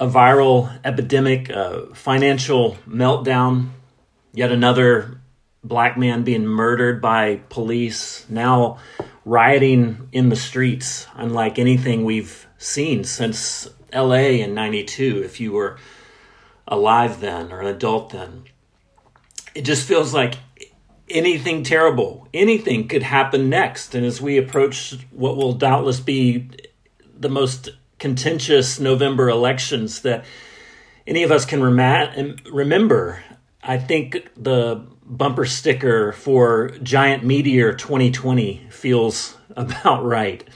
a viral epidemic, a financial meltdown, yet another black man being murdered by police, now rioting in the streets, unlike anything we've seen since LA in 92, if you were alive then or an adult then. It just feels like anything terrible, anything could happen next. And as we approach what will doubtless be the most contentious November elections that any of us can rem- remember, I think the bumper sticker for Giant Meteor 2020 feels about right.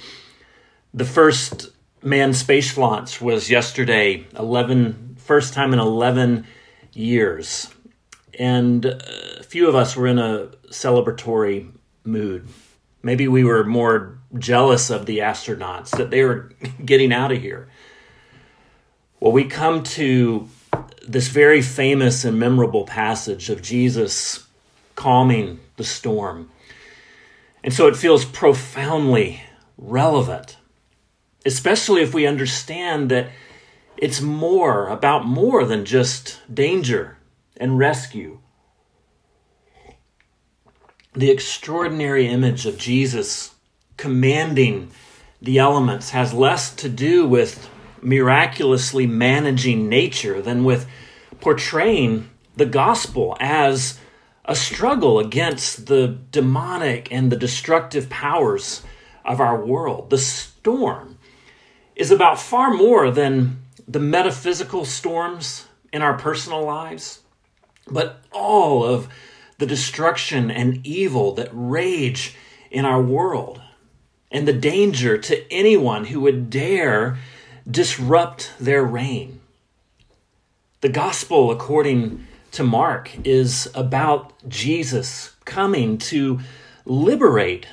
The first manned space launch was yesterday, 11, first time in 11 years. And a few of us were in a celebratory mood. Maybe we were more jealous of the astronauts that they were getting out of here. Well, we come to this very famous and memorable passage of Jesus calming the storm. And so it feels profoundly relevant, especially if we understand that it's more about more than just danger and rescue. The extraordinary image of Jesus commanding the elements has less to do with miraculously managing nature than with portraying the gospel as a struggle against the demonic and the destructive powers of our world. The storm is about far more than the metaphysical storms in our personal lives, but all of the destruction and evil that rage in our world and the danger to anyone who would dare disrupt their reign. The gospel, according to Mark, is about Jesus coming to liberate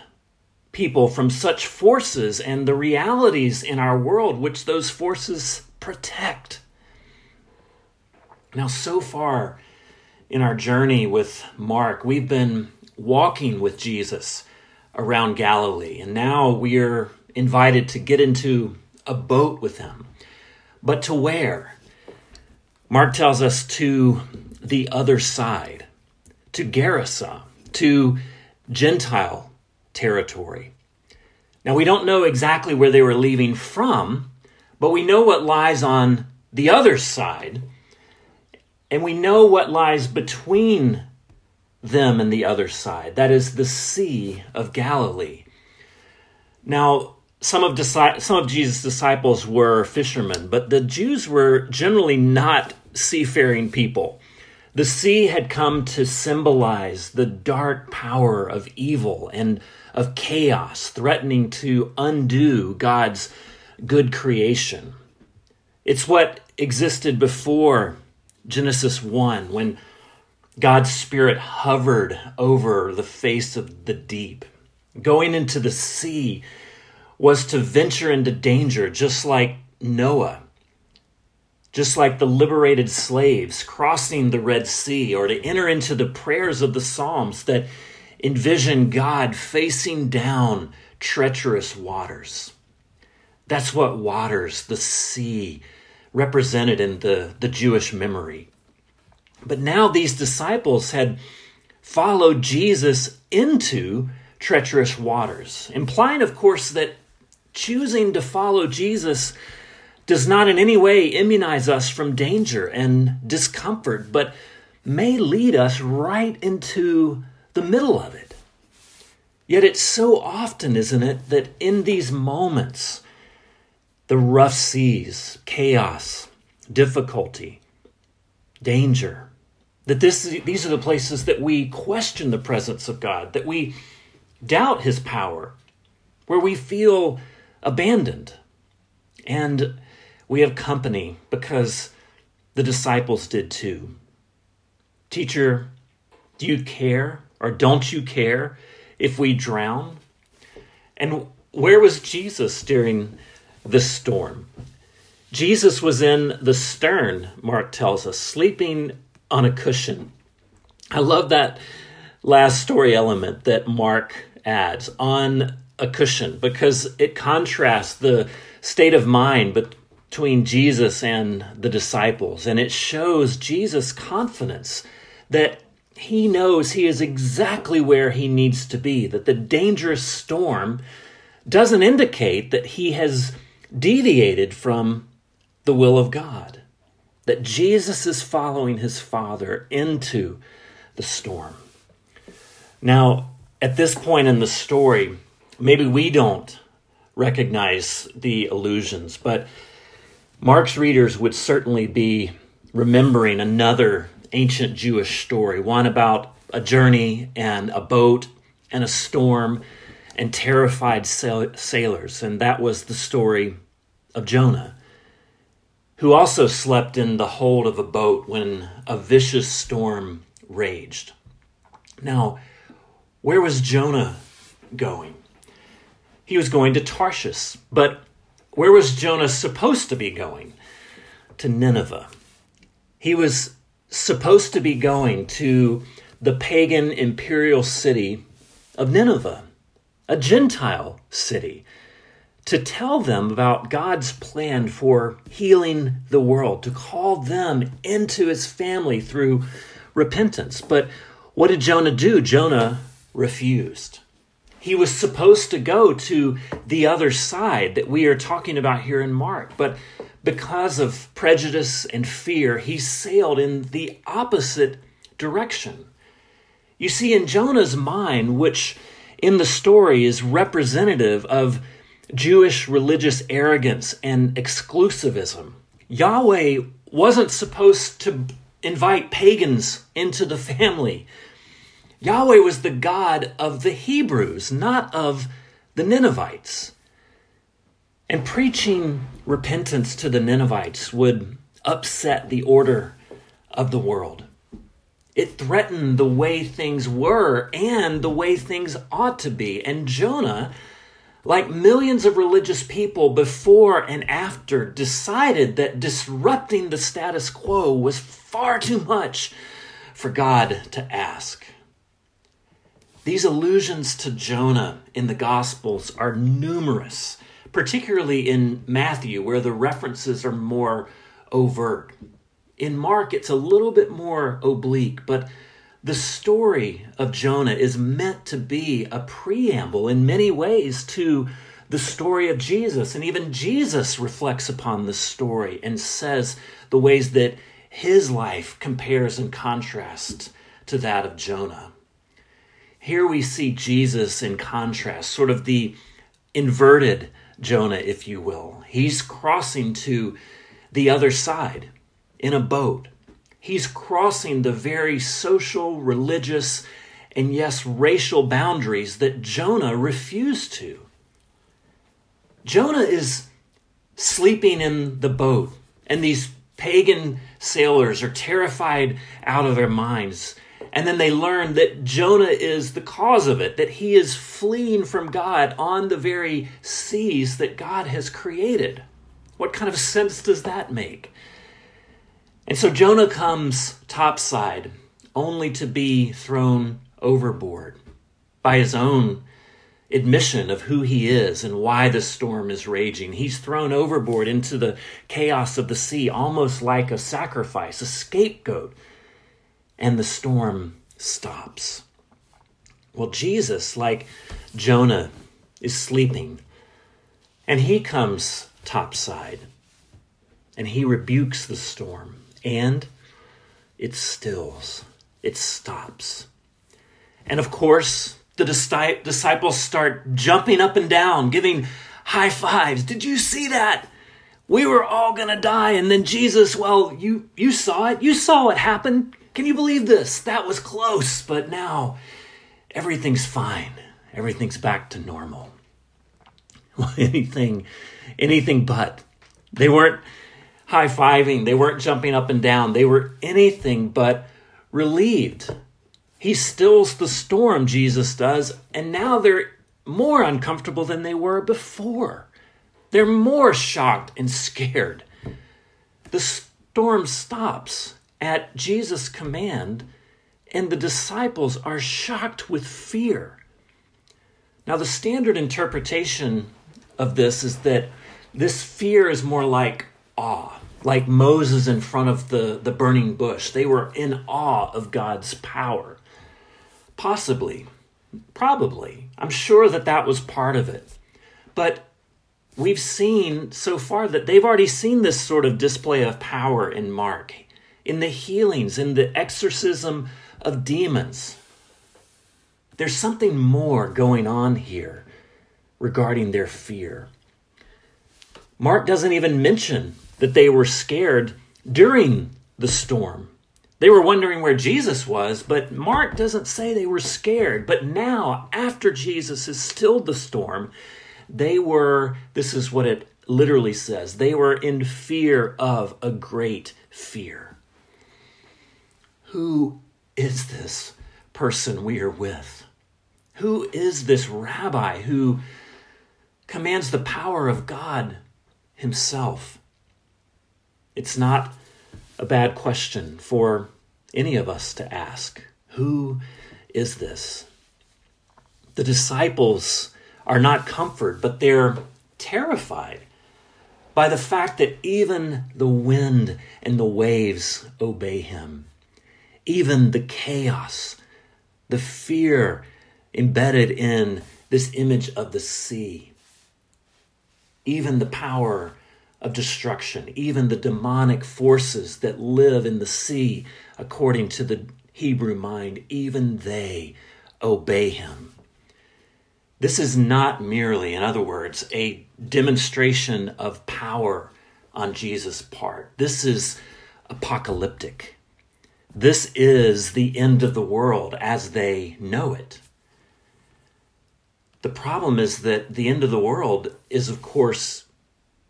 people from such forces and the realities in our world which those forces protect. Now, so far in our journey with Mark, we've been walking with Jesus around Galilee, and now we're invited to get into a boat with him. But to where? Mark tells us to the other side, to Gerasa, to Gentile territory. Now, we don't know exactly where they were leaving from, but we know what lies on the other side, and we know what lies between them and the other side. That is the Sea of Galilee. Now, some of, some of Jesus' disciples were fishermen, but the Jews were generally not seafaring people. The sea had come to symbolize the dark power of evil and of chaos threatening to undo God's good creation. It's what existed before Genesis 1 when God's Spirit hovered over the face of the deep. Going into the sea was to venture into danger, just like Noah, just like the liberated slaves crossing the Red Sea, or to enter into the prayers of the Psalms that envision God facing down treacherous waters. That's what waters, the sea, represented in the, the Jewish memory. But now these disciples had followed Jesus into treacherous waters, implying, of course, that choosing to follow Jesus does not in any way immunize us from danger and discomfort, but may lead us right into the middle of it. Yet it's so often, isn't it, that in these moments, the rough seas, chaos, difficulty, danger, that this, these are the places that we question the presence of God, that we doubt his power, where we feel abandoned. And we have company because the disciples did too. Teacher, do you care or don't you care if we drown? And where was Jesus during this storm? Jesus was in the stern, Mark tells us, sleeping on a cushion. I love that last story element that Mark adds on a cushion because it contrasts the state of mind between Jesus and the disciples, and it shows Jesus' confidence that he knows he is exactly where he needs to be, that the dangerous storm doesn't indicate that he has deviated from the will of God, that Jesus is following his Father into the storm. Now, at this point in the story, maybe we don't recognize the allusions, but Mark's readers would certainly be remembering another ancient Jewish story, one about a journey and a boat and a storm and terrified sailors. And that was the story of Jonah, who also slept in the hold of a boat when a vicious storm raged. Now, where was Jonah going? He was going to Tarshish, but where was Jonah supposed to be going? To Nineveh. He was supposed to be going to the pagan imperial city of Nineveh, a Gentile city, to tell them about God's plan for healing the world, to call them into his family through repentance. But what did Jonah do? Jonah refused. He was supposed to go to the other side that we are talking about here in Mark, but because of prejudice and fear, he sailed in the opposite direction. You see, in Jonah's mind, which in the story is representative of Jewish religious arrogance and exclusivism, Yahweh wasn't supposed to invite pagans into the family. Yahweh was the God of the Hebrews, not of the Ninevites. And preaching repentance to the Ninevites would upset the order of the world. It threatened the way things were and the way things ought to be. And Jonah, like millions of religious people before and after, decided that disrupting the status quo was far too much for God to ask. These allusions to Jonah in the Gospels are numerous particularly in Matthew, where the references are more overt. In Mark, it's a little bit more oblique, but the story of Jonah is meant to be a preamble in many ways to the story of Jesus. And even Jesus reflects upon the story and says the ways that his life compares and contrasts to that of Jonah. Here we see Jesus in contrast, sort of the inverted Jonah, if you will. He's crossing to the other side in a boat. He's crossing the very social, religious, and yes, racial boundaries that Jonah refused to. Jonah is sleeping in the boat, and these pagan sailors are terrified out of their minds. And then they learn that Jonah is the cause of it, that he is fleeing from God on the very seas that God has created. What kind of sense does that make? And so Jonah comes topside, only to be thrown overboard by his own admission of who he is and why the storm is raging. He's thrown overboard into the chaos of the sea, almost like a sacrifice, a scapegoat and the storm stops. Well, Jesus, like Jonah, is sleeping, and he comes topside, and he rebukes the storm, and it stills, it stops. And of course, the disciples start jumping up and down, giving high fives. Did you see that? We were all going to die. And then Jesus, well, you, you saw it. You saw what happened. Can you believe this? That was close, but now everything's fine. Everything's back to normal. Well, anything, anything but. They weren't high fiving, they weren't jumping up and down, they were anything but relieved. He stills the storm, Jesus does, and now they're more uncomfortable than they were before. They're more shocked and scared. The storm stops at Jesus' command, and the disciples are shocked with fear. Now, the standard interpretation of this is that this fear is more like awe, like Moses in front of the, the burning bush. They were in awe of God's power. Possibly, probably. I'm sure that that was part of it. But we've seen so far that they've already seen this sort of display of power in Mark, in the healings, in the exorcism of demons. There's something more going on here regarding their fear. Mark doesn't even mention that they were scared during the storm. They were wondering where Jesus was, but Mark doesn't say they were scared. But now, after Jesus has stilled the storm, they were, this is what it literally says, they were in fear of a great fear. Who is this person we are with? Who is this rabbi who commands the power of God Himself? It's not a bad question for any of us to ask. Who is this? The disciples are not comforted, but they're terrified by the fact that even the wind and the waves obey him. Even the chaos, the fear embedded in this image of the sea, even the power of destruction, even the demonic forces that live in the sea, according to the Hebrew mind, even they obey him. This is not merely, in other words, a demonstration of power on Jesus' part. This is apocalyptic. This is the end of the world as they know it. The problem is that the end of the world is, of course,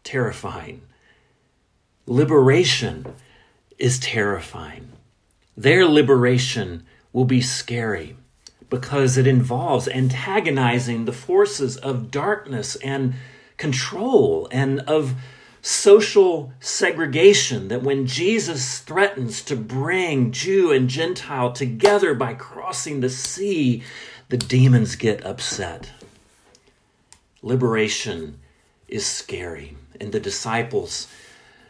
terrifying. Liberation is terrifying. Their liberation will be scary because it involves antagonizing the forces of darkness and control and of social segregation. That when Jesus threatens to bring Jew and Gentile together by crossing the sea, the demons get upset. Liberation is scary and the disciples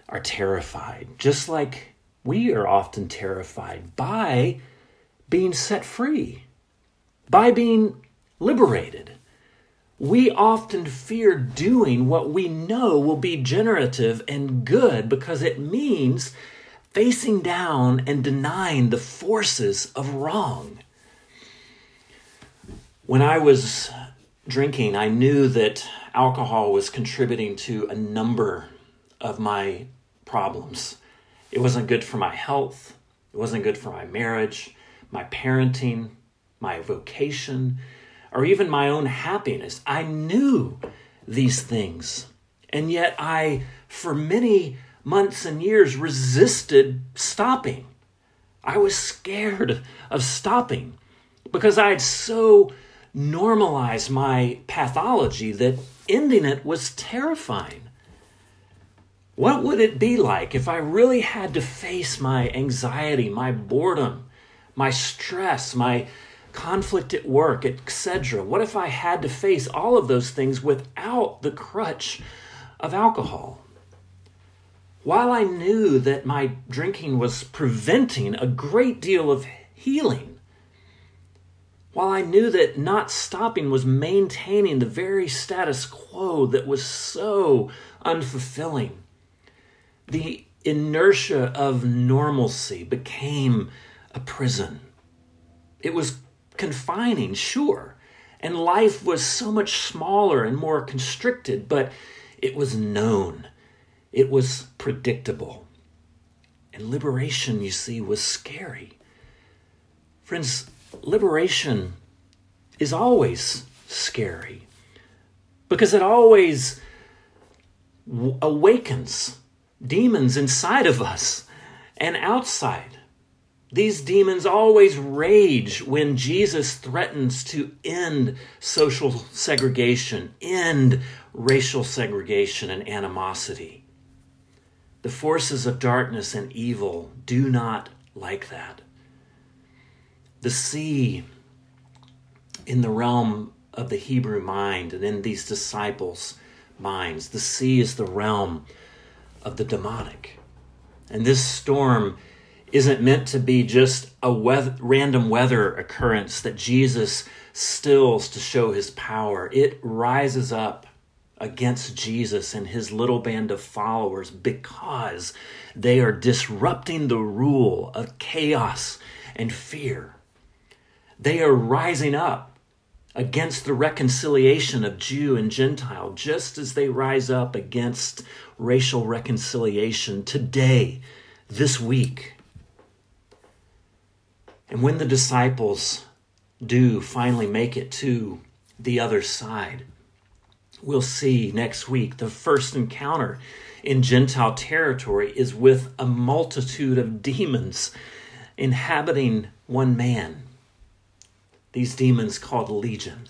are terrified, just like we are often terrified by being set free, by being liberated. We often fear doing what we know will be generative and good because it means facing down and denying the forces of wrong. When I was drinking, I knew that alcohol was contributing to a number of my problems. It wasn't good for my health, it wasn't good for my marriage, my parenting, my vocation, or even my own happiness. I knew these things, and yet I, for many months and years, resisted stopping. I was scared of stopping because I had so normalized my pathology that ending it was terrifying. What would it be like if I really had to face my anxiety, my boredom, my stress, my conflict at work, etc.? What if I had to face all of those things without the crutch of alcohol? While I knew that my drinking was preventing a great deal of healing, while I knew that not stopping was maintaining the very status quo that was so unfulfilling, the inertia of normalcy became a prison. It was confining, sure, and life was so much smaller and more constricted, but it was known, it was predictable. And liberation, you see, was scary. Friends, liberation is always scary because it always w- awakens demons inside of us and outside. These demons always rage when Jesus threatens to end social segregation, end racial segregation and animosity. The forces of darkness and evil do not like that. The sea in the realm of the Hebrew mind and in these disciples' minds, the sea is the realm of the demonic. And this storm isn't meant to be just a weather, random weather occurrence that Jesus stills to show his power. It rises up against Jesus and his little band of followers because they are disrupting the rule of chaos and fear. They are rising up against the reconciliation of Jew and Gentile, just as they rise up against racial reconciliation today, this week. And when the disciples do finally make it to the other side, we'll see next week the first encounter in Gentile territory is with a multitude of demons inhabiting one man. These demons called Legion.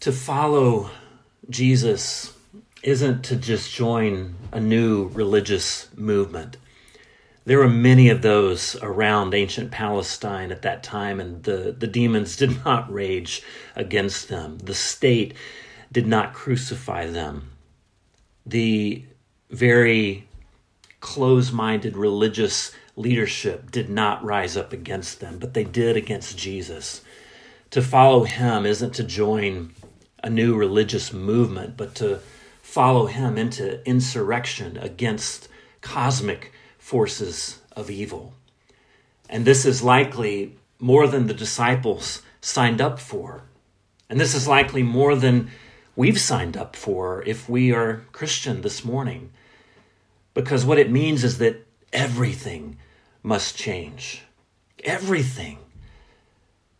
To follow Jesus isn't to just join a new religious movement. There were many of those around ancient Palestine at that time, and the, the demons did not rage against them. The state did not crucify them. The very close minded religious leadership did not rise up against them, but they did against Jesus. To follow him isn't to join a new religious movement, but to follow him into insurrection against cosmic forces of evil. And this is likely more than the disciples signed up for. And this is likely more than we've signed up for if we are Christian this morning. Because what it means is that everything must change. Everything.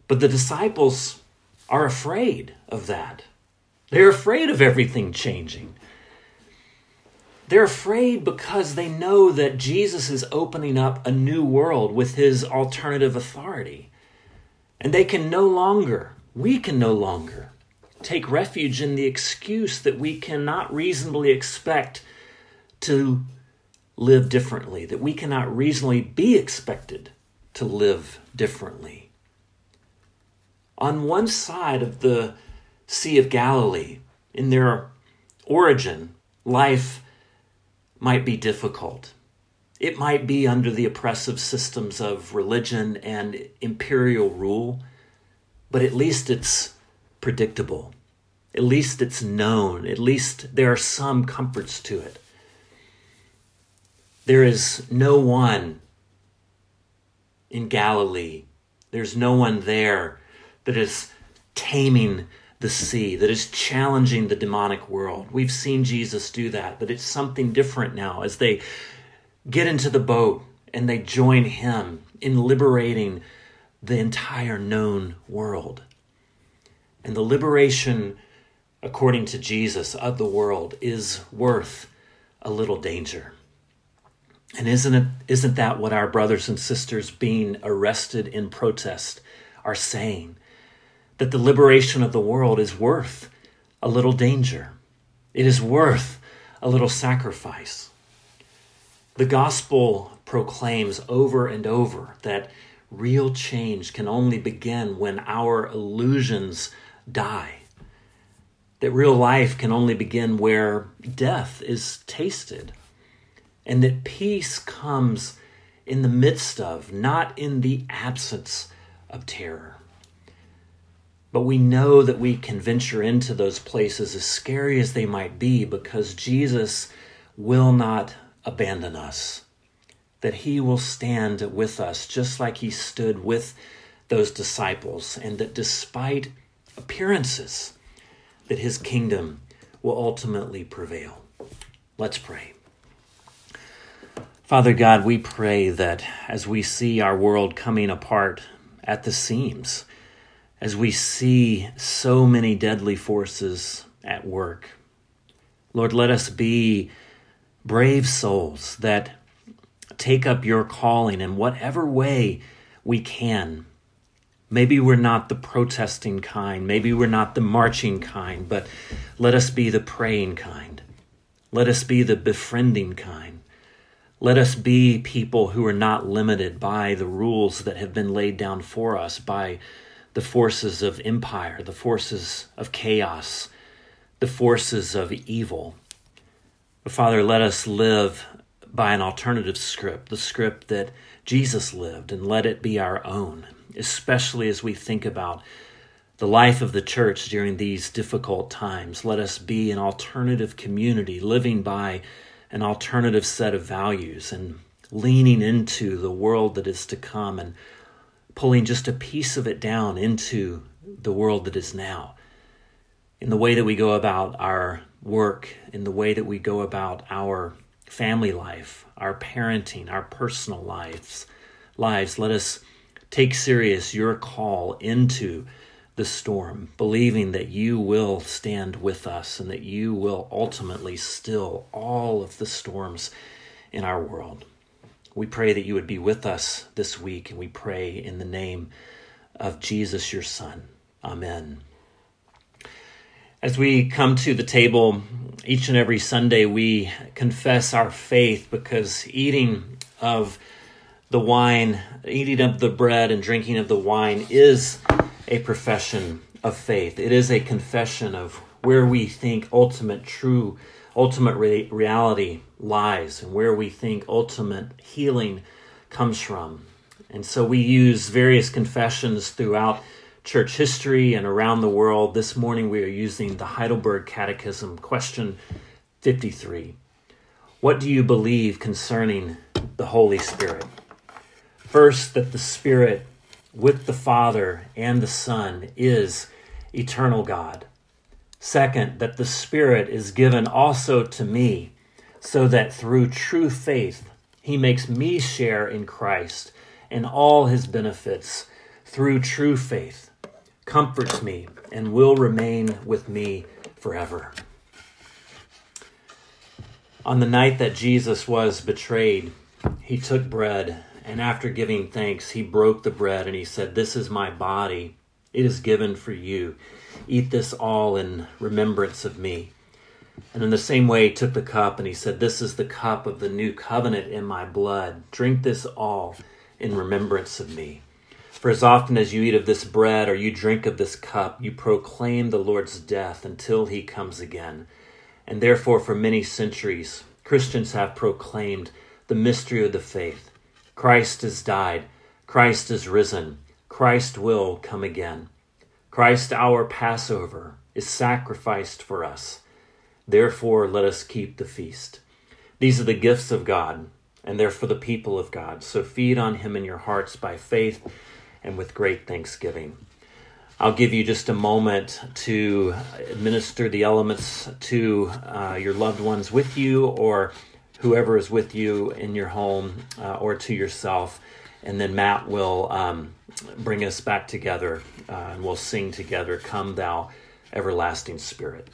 But the disciples are afraid of that. They're afraid of everything changing. They're afraid because they know that Jesus is opening up a new world with his alternative authority. And they can no longer, we can no longer, take refuge in the excuse that we cannot reasonably expect to live differently, that we cannot reasonably be expected to live differently. On one side of the Sea of Galilee, in their origin, life might be difficult. It might be under the oppressive systems of religion and imperial rule, but at least it's predictable. At least it's known. At least there are some comforts to it. There is no one in Galilee, there's no one there that is taming the sea, that is challenging the demonic world. We've seen Jesus do that, but it's something different now as they get into the boat and they join him in liberating the entire known world. And the liberation, according to Jesus, of the world is worth a little danger. And isn't it isn't that what our brothers and sisters being arrested in protest are saying? that the liberation of the world is worth a little danger. It is worth a little sacrifice. The gospel proclaims over and over that real change can only begin when our illusions die. That real life can only begin where death is tasted. And that peace comes in the midst of, not in the absence of terror. But we know that we can venture into those places, as scary as they might be, because Jesus will not abandon us. That he will stand with us, just like he stood with those disciples, and that despite appearances, that his kingdom will ultimately prevail. Let's pray. Father God, we pray that as we see our world coming apart at the seams, as we see so many deadly forces at work. Lord, let us be brave souls that take up your calling in whatever way we can. Maybe we're not the protesting kind, maybe we're not the marching kind, but let us be the praying kind. Let us be the befriending kind. Let us be people who are not limited by the rules that have been laid down for us by the forces of empire, the forces of chaos, the forces of evil. Father, let us live by an alternative script, the script that Jesus lived, and let it be our own, especially as we think about the life of the church during these difficult times. Let us be an alternative community, living by an alternative set of values and leaning into the world that is to come and pulling just a piece of it down into the world that is now. In the way that we go about our work, in the way that we go about our family life, our parenting, our personal lives, lives, let us take serious your call into the storm, believing that you will stand with us and that you will ultimately still all of the storms in our world. We pray that you would be with us this week, and we pray in the name of Jesus, your Son. Amen. As we come to the table each and every Sunday, we confess our faith because eating of the wine, eating of the bread and drinking of the wine is a profession of faith. It is a confession of where we think ultimate true, ultimate re- reality lies and where we think ultimate healing comes from. And so we use various confessions throughout church history and around the world. This morning we are using the Heidelberg Catechism, question 53. What do you believe concerning the Holy Spirit? First, that the Spirit with the Father and the Son is eternal God. Second, that the Spirit is given also to me, so that through true faith he makes me share in Christ and all his benefits through true faith, comforts me, and will remain with me forever. On the night that Jesus was betrayed, he took bread and after giving thanks, he broke the bread and he said, This is my body. It is given for you. Eat this all in remembrance of me. And in the same way, he took the cup and he said, This is the cup of the new covenant in my blood. Drink this all in remembrance of me. For as often as you eat of this bread or you drink of this cup, you proclaim the Lord's death until he comes again. And therefore, for many centuries, Christians have proclaimed the mystery of the faith. Christ has died. Christ is risen. Christ will come again. Christ, our Passover, is sacrificed for us. Therefore, let us keep the feast. These are the gifts of God, and they're for the people of God. So feed on Him in your hearts by faith and with great thanksgiving. I'll give you just a moment to administer the elements to uh, your loved ones with you or whoever is with you in your home uh, or to yourself. And then Matt will um, bring us back together uh, and we'll sing together, Come Thou Everlasting Spirit.